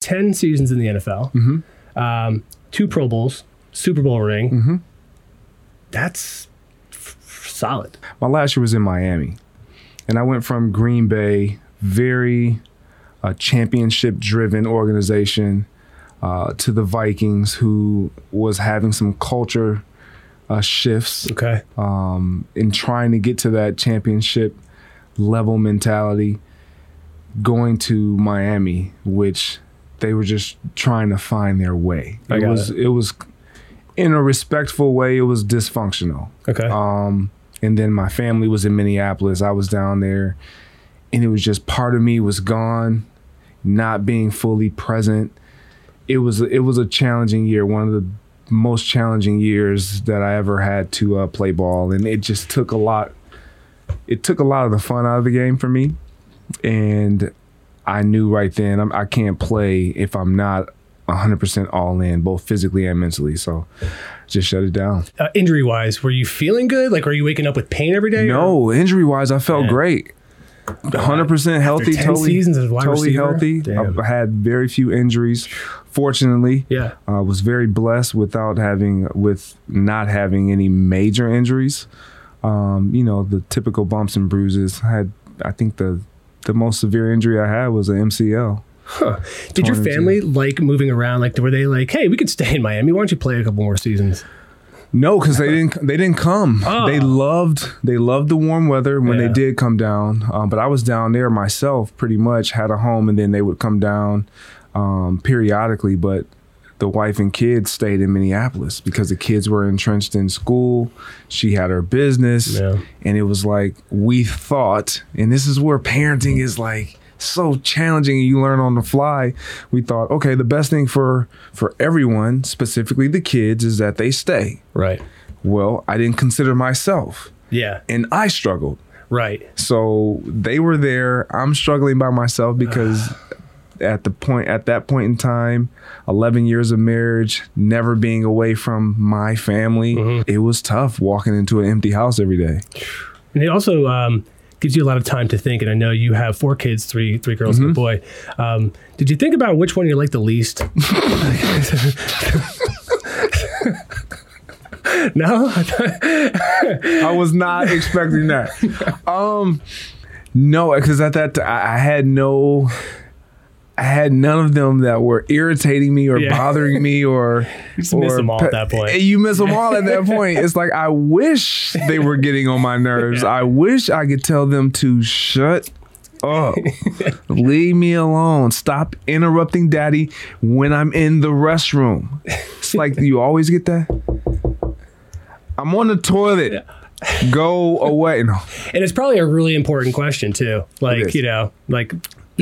10 seasons in the NFL, Mm-hmm. um, two Pro Bowls, Super Bowl ring. Mm-hmm. That's f- f- solid. My last year was in Miami, and I went from Green Bay, very uh, championship-driven organization, uh, to the Vikings, who was having some culture uh, shifts Okay. um, in trying to get to that championship level mentality. Going to Miami, which they were just trying to find their way. It was it. it was in a respectful way. It was dysfunctional. Okay. Um, and then my family was in Minneapolis. I was down there, and it was just part of me was gone, not being fully present. It was it was a challenging year, one of the most challenging years that I ever had to uh, play ball, and it just took a lot. It took a lot of the fun out of the game for me, and I knew right then I'm, I can't play if I'm not 100% all in, both physically and mentally. So, just shut it down. uh, injury wise, were you feeling good? Like, were you waking up with pain every day? or- No, injury wise, I felt Yeah. great. 100% healthy, totally, seasons as wide totally healthy. Damn. I've had very few injuries. Fortunately, Yeah. I was very blessed without having, with not having any major injuries. Um, you know, the typical bumps and bruises. I had, I think the the most severe injury I had was an MCL. Huh. Did your family like moving around? Like, were they like, hey, we could stay in Miami? Why don't you play a couple more seasons? No, because they didn't. They didn't come. Oh. They loved. They loved the warm weather when Yeah. they did come down. Um, but I was down there myself, pretty much had a home, and then they would come down um, periodically. But the wife and kids stayed in Minneapolis because the kids were entrenched in school. She had her business, Yeah. and it was like we thought. And this is where parenting is like so challenging and you learn on the fly we thought okay the best thing for for everyone specifically the kids is that they stay Right. well, I didn't consider myself Yeah. and I struggled. Right. So they were there. I'm struggling by myself because at the point at that point in time, 11 years of marriage, never being away from my family, Mm-hmm. it was tough walking into an empty house every day. And it also um, gives you a lot of time to think. And I know you have four kids, three three girls and a boy. Um, did you think about which one you like the least? no. I was not expecting that. Um no, because at that t- I had no I had none of them that were irritating me or Yeah. bothering me or just miss them all at that point. You miss them all at that point. It's like I wish they were getting on my nerves. I wish I could tell them to shut up. Leave me alone. Stop interrupting daddy when I'm in the restroom. It's like you always get that. I'm on the toilet. Go away. No. And it's probably a really important question too. Like you know, like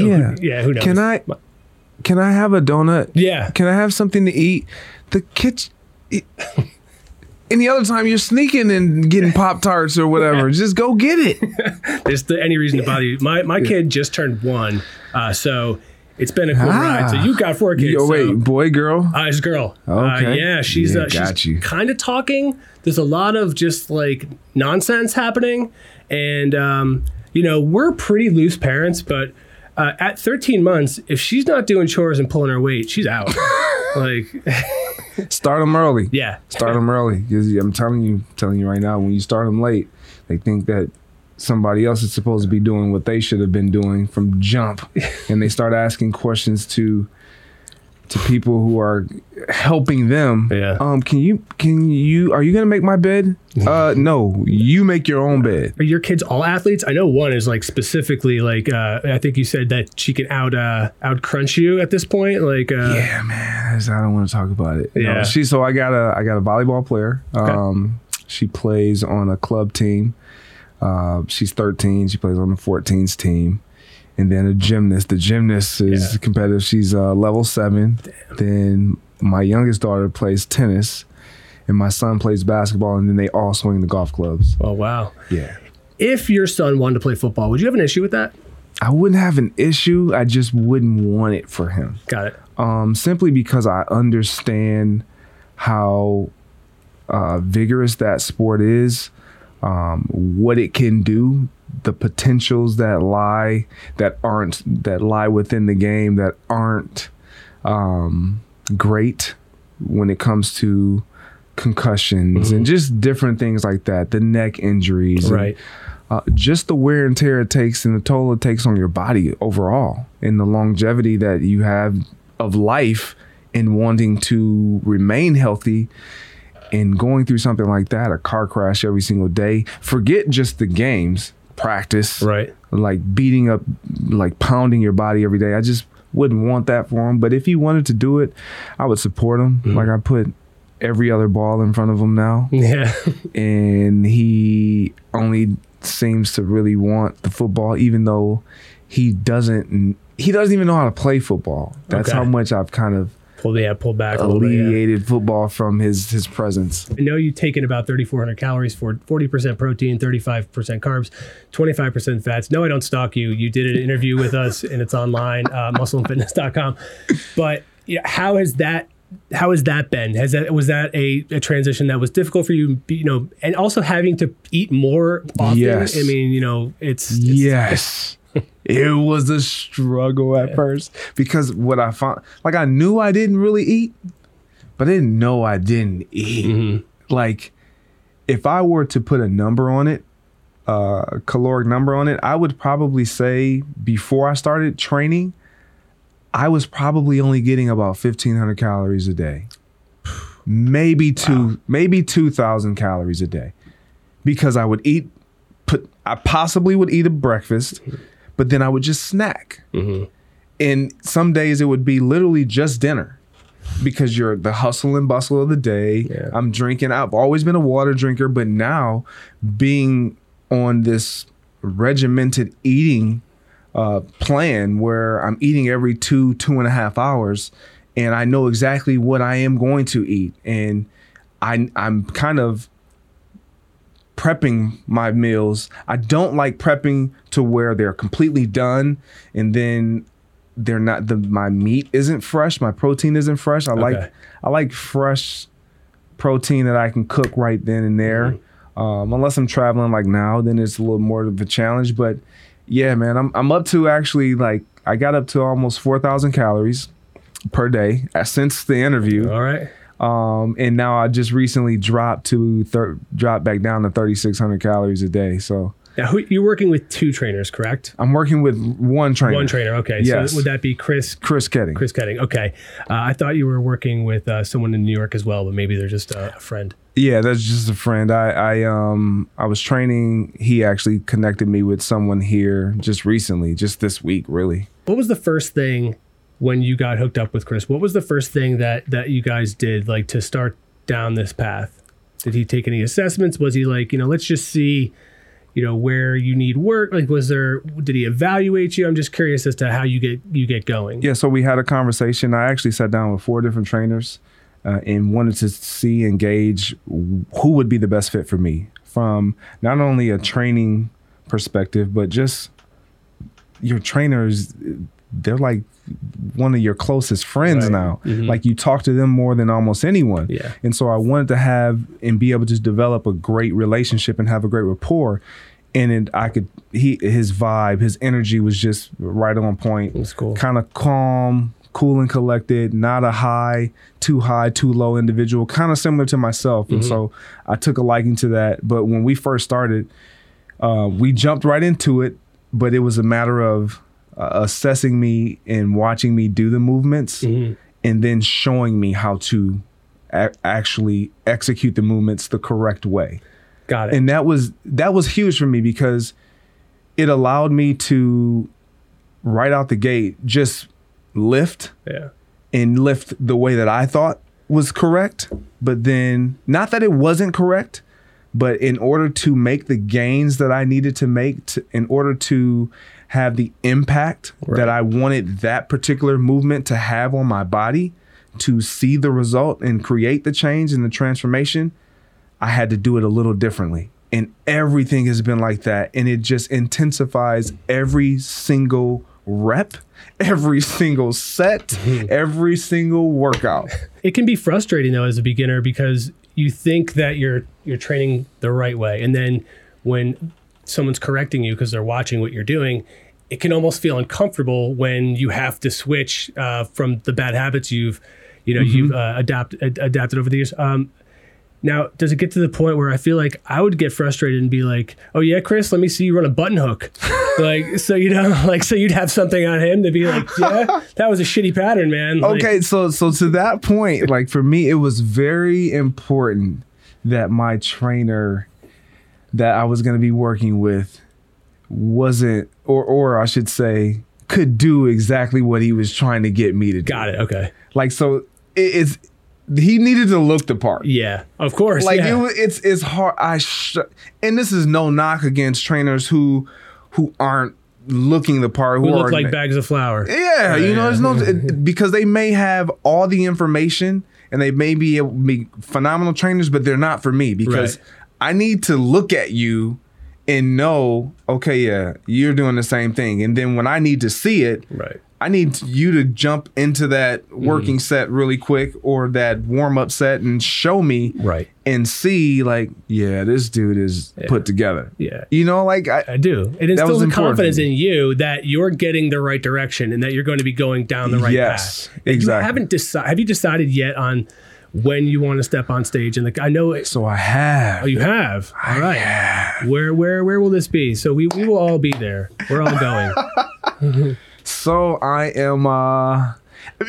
Yeah. yeah. Who knows? Can I can I have a donut? Yeah. Can I have something to eat? The kitchen. Any other time you're sneaking and getting Pop Tarts or whatever, just go get it. There's the, any reason to bother you? My my kid just turned one, uh, so it's been a cool ride. So Ah. you've got four kids. Yo, wait, so- boy, girl. Uh, it's girl. Uh, Okay. yeah, she's Yeah, uh, she's kind of talking. There's a lot of just like nonsense happening, and um, you know we're pretty loose parents, but uh, at 13 months, if she's not doing chores and pulling her weight, she's out. like, Start them early. yeah, Start them early. 'Cause I'm telling you, telling you right now, when you start them late, they think that somebody else is supposed to be doing what they should have been doing from jump, and they start asking questions to to people who are helping them. Yeah. Um. Can you? Can you? Are you gonna make my bed? Uh. No. You make your own bed. Are your kids all athletes? I know one is like specifically like uh, I think you said that she can out uh, out crunch you at this point. Like, uh, Yeah, man. I don't want to talk about it. No, Yeah. she. So I got a. I got a volleyball player. Um. She plays on a club team. Uh, she's 13. She plays on the 14s team. And then a gymnast. The gymnast is Yeah. competitive. She's uh, level seven. Then my youngest daughter plays tennis, and my son plays basketball. And then they all swing the golf clubs. oh wow. Yeah. If your son wanted to play football, would you have an issue with that? I wouldn't have an issue. I just wouldn't want it for him. Got it. um, simply because I understand how uh, vigorous that sport is, um, what it can do, the potentials that lie that aren't that lie within the game that aren't um, great when it comes to concussions and just different things like that, the neck injuries, and, Right. uh, just the wear and tear it takes and the toll it takes on your body overall, and the longevity that you have of life and wanting to remain healthy and going through something like that, a car crash every single day. Forget just the games, practice, Right. like beating up, like pounding your body every day. I just wouldn't want that for him. But if he wanted to do it, I would support him. Mm-hmm. Like I put every other ball in front of him now, Yeah. and he only seems to really want the football, even though he doesn't. He doesn't even know how to play football. That's Okay. how much I've kind of pull yeah, pulled back a little bit. yeah. alleviated football from his his presence. I know you've taken about 3,400 calories for 40% protein, 35% carbs, 25% fats. No, I don't stalk you. You did an interview with us and it's online, uh, muscleandfitness.com. But yeah, how has that how has that been? Has that was that a, a transition that was difficult for you? You know, and also having to eat more often. Yes. I mean, you know, it's, it's Yes. It was a struggle at first because what I found, like, I knew I didn't really eat, but I didn't know I didn't eat. Mm-hmm. Like, if I were to put a number on it, uh, caloric number on it, I would probably say before I started training, I was probably only getting about 1500 calories a day. Maybe two, maybe 2000 calories a day because I would eat put I possibly would eat a breakfast, but then I would just snack. And some days it would be literally just dinner because you're the hustle and bustle of the day. Yeah. I'm drinking. I've always been a water drinker, but now being on this regimented eating uh, plan where I'm eating every two, two and a half hours, and I know exactly what I am going to eat. And I, I'm kind of prepping my meals. I don't like prepping to where they're completely done and then they're not the my meat isn't fresh, my protein isn't fresh. I Okay. like I like fresh protein that I can cook right then and there. Um, unless I'm traveling like now, then it's a little more of a challenge. But yeah, man, I'm I'm up to actually like I got up to almost four thousand calories per day uh, since the interview. all right. Um, and now I just recently dropped to thir- dropped back down to 3,600 calories a day. So Now, who, you're working with two trainers, correct? I'm working with one trainer, One trainer. Okay. Yes. So would that be Chris Chris Ketting. Chris Ketting. Okay. Uh, I thought you were working with uh, someone in New York as well, but maybe they're just uh, a friend. Yeah, that's just a friend. I, I um I was training. He actually connected me with someone here just recently, just this week, really. What was the first thing when you got hooked up with Chris? What was the first thing that that you guys did like to start down this path? Did he take any assessments? Was he like, you know, let's just see, you know, where you need work? Like, was there? Did he evaluate you? I'm just curious as to how you get you get going. Yeah, so we had a conversation. I actually sat down with four different trainers uh, and wanted to see and gauge who would be the best fit for me from not only a training perspective, but just your trainers. They're like one of your closest friends Right. now. Mhm. Like you talk to them more than almost anyone. Yeah. And so I wanted to have and be able to develop a great relationship and have a great rapport. And it, I could he his vibe, his energy was just right on point That's cool. kind of calm, cool and collected, not a high, too high, too low individual, kind of similar to myself. And so I took a liking to that. But when we first started, uh, we jumped right into it, but it was a matter of uh, assessing me and watching me do the movements Mhm. and then showing me how to a- actually execute the movements the correct way Got it. and that was that was huge for me because it allowed me to right out the gate just lift yeah. and lift the way that I thought was correct but then not that it wasn't correct but in order to make the gains that I needed to make to, in order to have the impact Right. that I wanted that particular movement to have on my body to see the result and create the change and the transformation I had to do it a little differently. And everything has been like that. And it just intensifies every single rep, every single set, every single workout. it can be frustrating though as a beginner because you think that you're you're training the right way and then when someone's correcting you because they're watching what you're doing it can almost feel uncomfortable when you have to switch uh, from the bad habits you've you know you've uh, adapt, ad- adapted over the years. Um, now, does it get to the point where I feel like I would get frustrated and be like, "Oh yeah, Chris, let me see you run a button hook," like so you know, like so you'd have something on him to be like, "Yeah, that was a shitty pattern, man." Like, okay so so to that point like for me it was very important that my trainer that i was going to be working with wasn't or or i should say could do exactly what he was trying to get me to do got it. Okay, like so it, it's he needed to look the part yeah, of course. like yeah. it, it's it's hard i sh- and this is no knock against trainers who who aren't looking the part who, we look are like bags of flour. yeah, you know, there's no it- because they may have all the information and they may be, able- be phenomenal trainers, but they're not for me because Right. I need to look at you and know, okay, yeah, you're doing the same thing, and then when I need to see it, Right. I need you to jump into that Mm-hmm. working set really quick or that warm up set and show me Right. and see like, yeah, this dude is put together. Yeah. You know, like I, I do. It instills a confidence in you that you're getting the right direction and that you're going to be going down the right Yes, path. And exactly. You haven't decided. Have you decided yet on when you want to step on stage? And like I know it, so I have. oh, you have. All right. Where where where will this be? So we we will all be there. We're all going. So I am. uh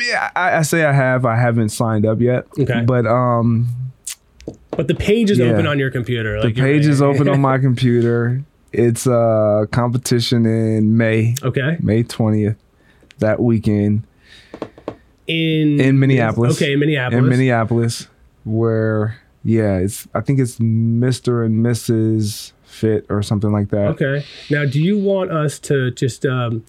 Yeah, I, I say I have. I haven't signed up yet. Okay. But um, but the page is Yeah. open on your computer. the Like you're- page is open on my computer. It's a competition in May, Okay. May twentieth, that weekend In in Minneapolis. Okay, in Minneapolis. In Minneapolis, where yeah, it's. I think it's Mister and Mrs. Fit or something like that. Okay. Now, do you want us to just um,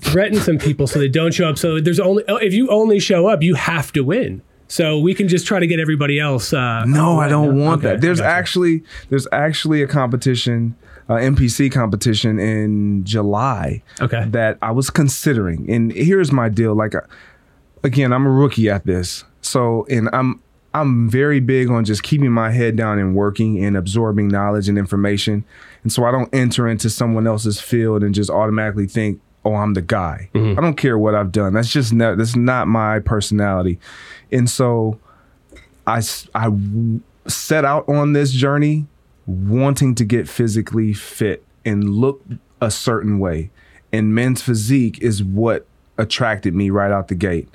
threaten some people so they don't show up? So there's only oh, if you only show up, you have to win. So we can just try to get everybody else. Uh, No, I don't want Okay, that. There's actually there's actually a competition, uh, NPC competition in July Okay. that I was considering. And here's my deal: like, again, I'm a rookie at this, so and I'm I'm very big on just keeping my head down and working and absorbing knowledge and information, and so I don't enter into someone else's field and just automatically think, "Oh, I'm the guy." Mm-hmm. I don't care what I've done. That's just not that's not my personality, and so. I I set out on this journey wanting to get physically fit and look a certain way. And men's physique is what attracted me right out the gate.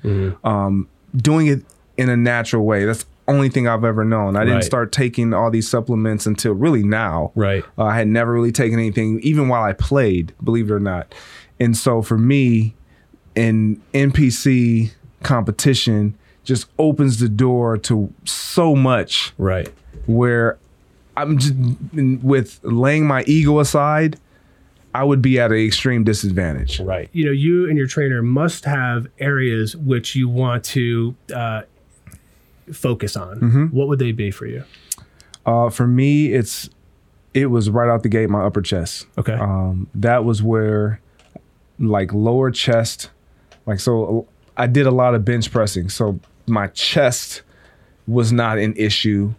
Um, doing it in a natural way. That's only thing I've ever known. I didn't Right. start taking all these supplements until really now. Right. Uh, I had never really taken anything, even while I played, believe it or not. And so for me, an NPC competition just opens the door to so much Right. where I'm just with laying my ego aside, I would be at an extreme disadvantage. Right. You know, you and your trainer must have areas which you want to uh, focus on. Mm-hmm. What would they be for you? Uh, for me, it's it was right out the gate my upper chest. Okay. Um, that was where, like lower chest, like so, I did a lot of bench pressing, so my chest was not an issue.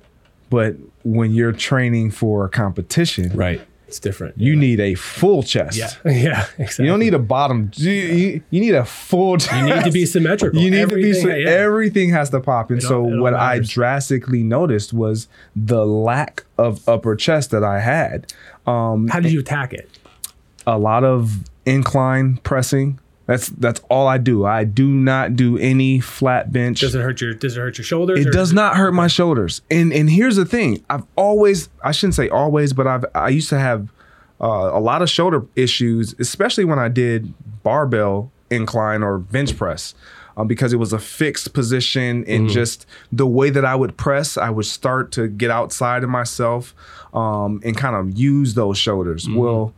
But when you're training for a competition, right. It's different. you need a full chest. yeah. Yeah. Exactly. You don't need a bottom. You, you, you need a full. Chest. You need to be symmetrical. You need to be. Everything- yeah. Everything has to pop. And so what I drastically noticed was the lack of upper chest that I had. Um, How did you attack it? a lot of incline pressing. That's that's all I do. I do not do any flat bench. Does it hurt your Does it hurt your shoulders? It does not hurt my shoulders. And and here's the thing. I've always I shouldn't say always, but I've I used to have uh, a lot of shoulder issues, especially when I did barbell incline or bench press. Um, because it was a fixed position and just the way that I would press, I would start to get outside of myself um, and kind of use those shoulders. Well,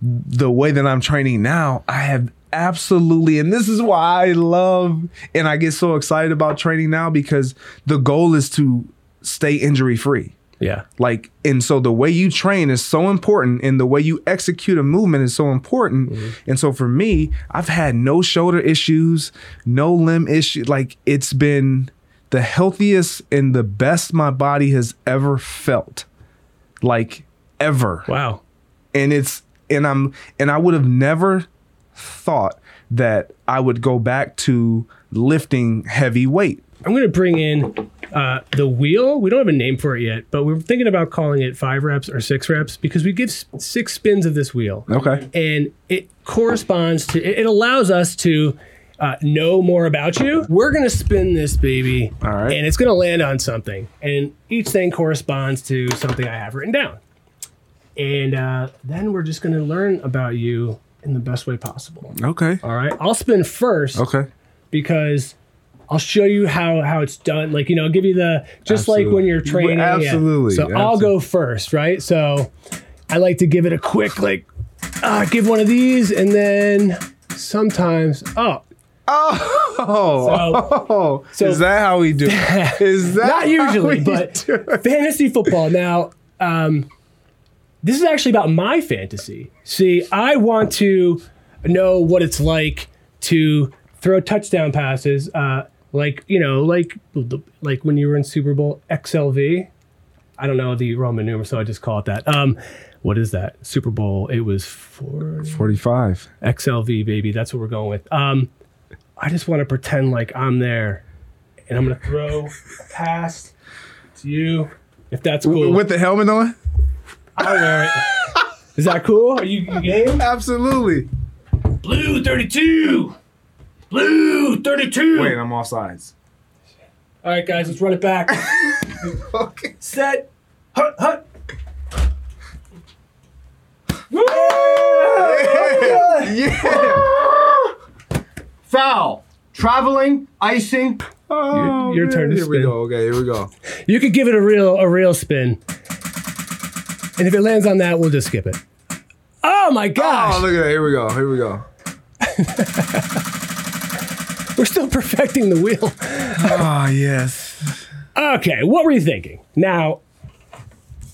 the way that I'm training now, I have absolutely, and this is why I love and I get so excited about training now because the goal is to stay injury free. Yeah. Like, and so the way you train is so important, and the way you execute a movement is so important. Mm-hmm. And so for me, I've had no shoulder issues, no limb issues. Like, it's been the healthiest and the best my body has ever felt. Like, ever Wow. and it's and I'm and I would have never thought that I would go back to lifting heavy weight. I'm going to bring in uh, the wheel. We don't have a name for it yet, but we're thinking about calling it five reps or six reps because we give six spins of this wheel. Okay. And it corresponds to, it allows us to uh, know more about you. We're going to spin this baby. All right. And it's going to land on something. And each thing corresponds to something I have written down. And uh, then we're just going to learn about you in the best way possible. Okay. All right. I'll spin first Okay. because I'll show you how how it's done. Like you know, I'll give you the just like when you're Absolutely. training. yeah. Absolutely. So I'll go first, right? So I like to give it a quick like, uh, give one of these, and then sometimes oh, Oh, oh, so- is that how we do? it? Is that not usually, but fantasy football. Now, um, this is actually about my fantasy. See, I want to know what it's like to throw touchdown passes, uh, like you know, like like when you were in Super Bowl XLV. I don't know the Roman numeral, so I just call it that. Um, what is that? Super Bowl. It was forty-five. XLV, baby. That's what we're going with. Um, I just want to pretend like I'm there, and I'm gonna throw a pass to you. If that's cool, With the helmet on? I'll wear it. Is that cool? Are you, you game? Absolutely. Blue 32. Blue 32. Wait, I'm off sides. All right, guys, let's run it back. Okay. Set. Hut, hut. Woo! Yeah. Foul. Traveling, icing. Oh, your turn to Here we go. Okay, here we go. You could give it a real a real spin. And if it lands on that, we'll just skip it. Oh my gosh. Oh, look at that. Here we go. Here we go. We're still perfecting the wheel. Oh, yes. Okay, what were you thinking? Now,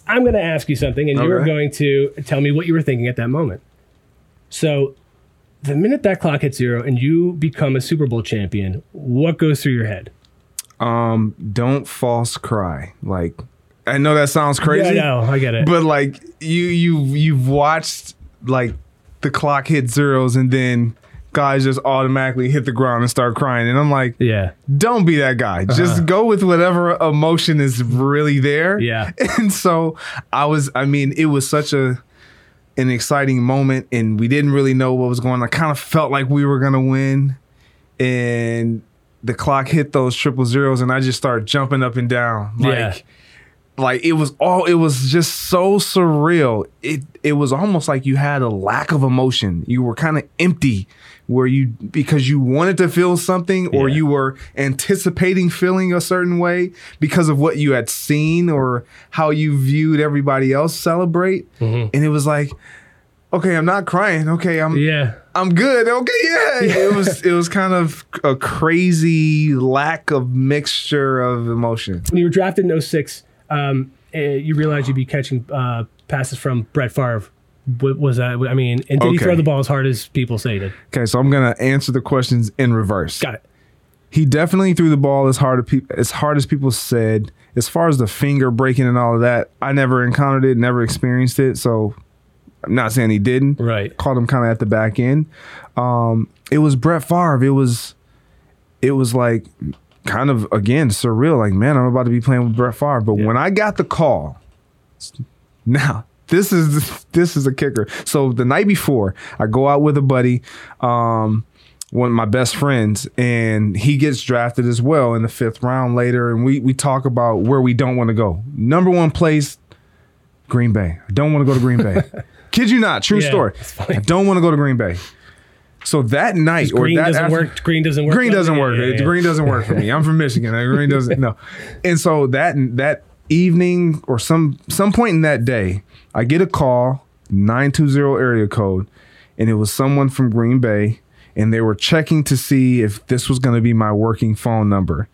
I'm going to ask you something, and you're going to tell me what you were thinking at that moment. So, the minute that clock hits zero and you become a Super Bowl champion, what goes through your head? Um, don't false cry. Like, I know that sounds crazy. Yeah, I know, I get it. But like you you you've watched like the clock hit zeros and then guys just automatically hit the ground and start crying. And I'm like, yeah, don't be that guy. Uh-huh. Just go with whatever emotion is really there. Yeah. And so I was I mean, it was such a an exciting moment and we didn't really know what was going on. I kind of felt like we were gonna win. And the clock hit those triple zeros and I just started jumping up and down. Like Yeah. Like it was all it was just so surreal. It it was almost like you had a lack of emotion. You were kind of empty where you because you wanted to feel something or Yeah. you were anticipating feeling a certain way because of what you had seen or how you viewed everybody else celebrate. Mm-hmm. And it was like okay i'm not crying. Okay i'm yeah. i'm good. Okay yeah it was it was kind of a crazy lack of mixture of emotion. When you were drafted in 06, um, uh, you realize you'd be catching uh, passes from Brett Favre. What was that? I mean, and did he throw the ball as hard as people say he did? Okay, so I'm gonna answer the questions in reverse. Got it. He definitely threw the ball as hard as people as hard as people said. As far as the finger breaking and all of that, I never encountered it, never experienced it. So I'm not saying he didn't. Right. Caught him kind of at the back end. Um, it was Brett Favre. It was, it was like kind of again surreal. Like man, I'm about to be playing with Brett Favre. But when I got the call, now this is this is a kicker. So the night before, I go out with a buddy, um, one of my best friends, and he gets drafted as well in the fifth round later. And we we talk about where we don't want to go. Number one place, Green Bay. I don't want to go to Green Bay. Kid you not, true Yeah, story. I don't want to go to Green Bay. So that night or Green that doesn't after- work. Green doesn't work. Green doesn't Yeah, work. yeah, yeah. Green doesn't work for me. I'm from Michigan. Green doesn't no. And so that that evening or some some point in that day, I get a call, 920 area code, and it was someone from Green Bay and they were checking to see if this was going to be my working phone number.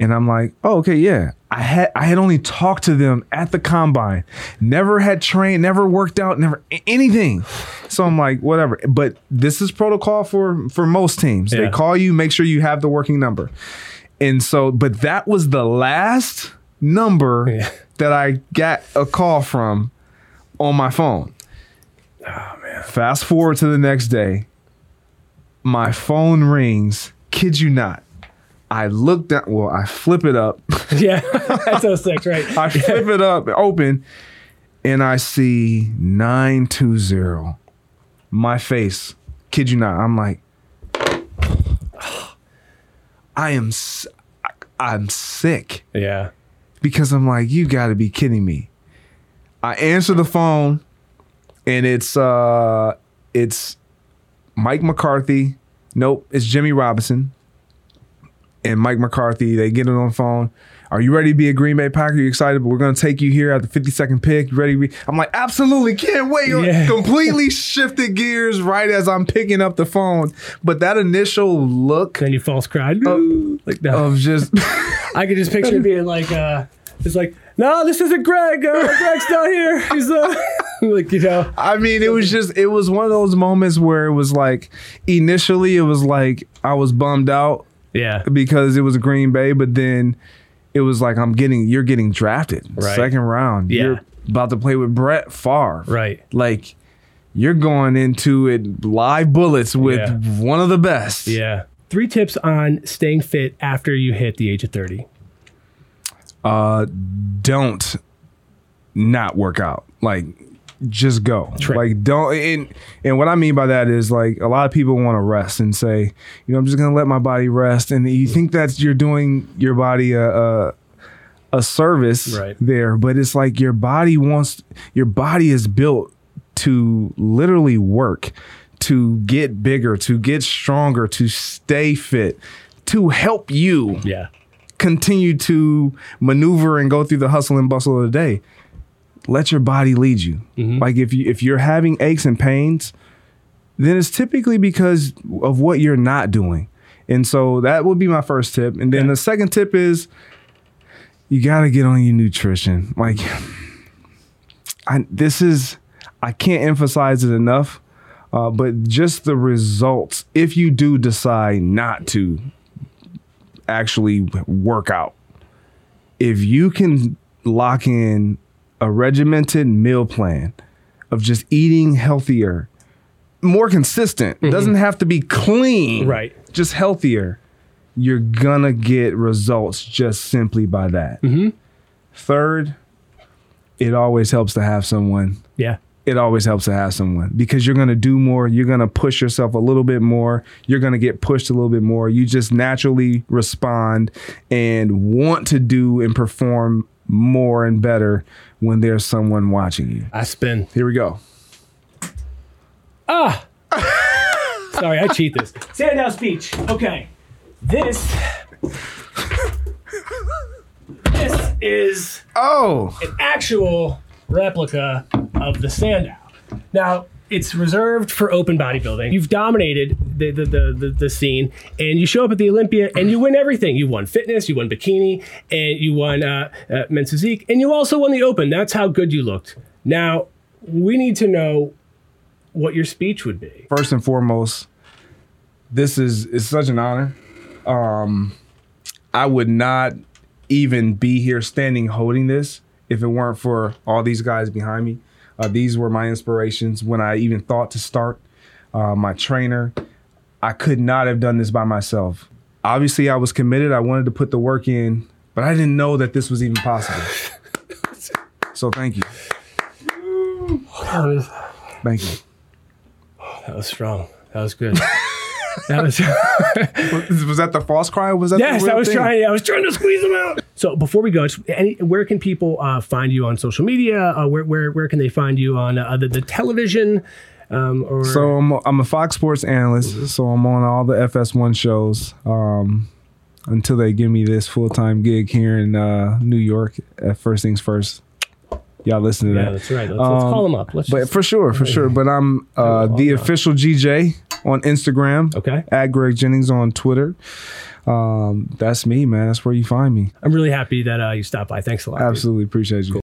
And I'm like, "Oh, okay, yeah." I had I had only talked to them at the combine. Never had trained, never worked out, never anything. So I'm like, whatever. But this is protocol for for most teams. They call you, make sure you have the working number. And so, but that was the last number Yeah. that I got a call from on my phone. Oh man. Fast forward to the next day. My phone rings. Kid you not. I look down. Well, I flip it up. Yeah, that's so sick, right? I flip it up, open, and I see 920. My face. Kid you not. I'm like, I am I'm sick Yeah, because I'm like, you got to be kidding me. I answer the phone and it's uh it's Mike McCarthy. Nope, it's Jimmy Robinson. And Mike McCarthy, they get it on the phone. Are you ready to be a Green Bay Packer? Are You excited? But we're gonna take you here at the 52nd pick. You ready to be? I'm like, absolutely, can't wait. Yeah. Completely shifted gears right as I'm picking up the phone. But that initial look then you false cried. like that of just I could just picture it being like, uh, it's like, no, this isn't Greg. Uh, Greg's not here. He's uh, like, you know, I mean, it was just it was one of those moments where it was like initially it was like I was bummed out yeah, because it was Green Bay, but then it was like I'm getting you're getting drafted Right. second round. Yeah. You're about to play with Brett Favre. right. Like you're going into it live bullets with Yeah. one of the best. Yeah. Three tips on staying fit after you hit the age of 30. Uh don't not work out. Like just go. Right. Like don't and and what I mean by that is like a lot of people want to rest and say, you know, I'm just gonna let my body rest. And you think that you're doing your body a a, a service Right. there, but it's like your body wants your body is built to literally work, to get bigger, to get stronger, to stay fit, to help you Yeah. continue to maneuver and go through the hustle and bustle of the day let your body lead you like if you if you're having aches and pains then it's typically because of what you're not doing and so that would be my first tip and then Yeah. the second tip is you got to get on your nutrition like I, this is i can't emphasize it enough uh, but just the results if you do decide not to actually work out. If you can lock in a regimented meal plan of just eating healthier, more consistent, mm-hmm. doesn't have to be clean, Right. Just healthier, you're gonna get results just simply by that. Mm-hmm. Third, it always helps to have someone Yeah. it always helps to have someone because you're going to do more. You're going to push yourself a little bit more. You're going to get pushed a little bit more. You just naturally respond and want to do and perform more and better when there's someone watching you. I spin. Here we go. Ah! Sorry, I cheat this. Sandow speech. Okay. This. this is Oh, an actual replica of the Sandow. Now, it's reserved for open bodybuilding. You've dominated the, the, the, the, the scene, and you show up at the Olympia and you win everything. You won fitness, you won bikini, and you won uh, uh, men's physique, and you also won the open. That's how good you looked. Now, we need to know what your speech would be. first and foremost, this is is such an honor. Um, I would not even be here standing holding this if it weren't for all these guys behind me. Uh, these were my inspirations when I even thought to start. Uh, my trainer, I could not have done this by myself. Obviously, I was committed. I wanted to put the work in, but I didn't know that this was even possible. So thank you, thank you. That was strong. That was good. That was Was, was that the false cry? Or was that yes. I was thing? trying. I was trying to squeeze them out. So before we go, any, where can people uh, find you on social media? Uh, where, where where can they find you on uh, the, the television? Um, or So I'm, I'm a Fox Sports analyst, so I'm on all the FS1 shows um, until they give me this full time gig here in uh, New York. At First Things First, y'all listen to that. yeah, that. that's right. Let's, let's Um, call them up. Let's But just, for sure, for sure. But I'm uh, the official GJ on Instagram. Okay. At Greg Jennings on Twitter. Um, that's me, man. That's where you find me. I'm really happy that uh, you stopped by. Thanks a lot. dude. Absolutely appreciate you.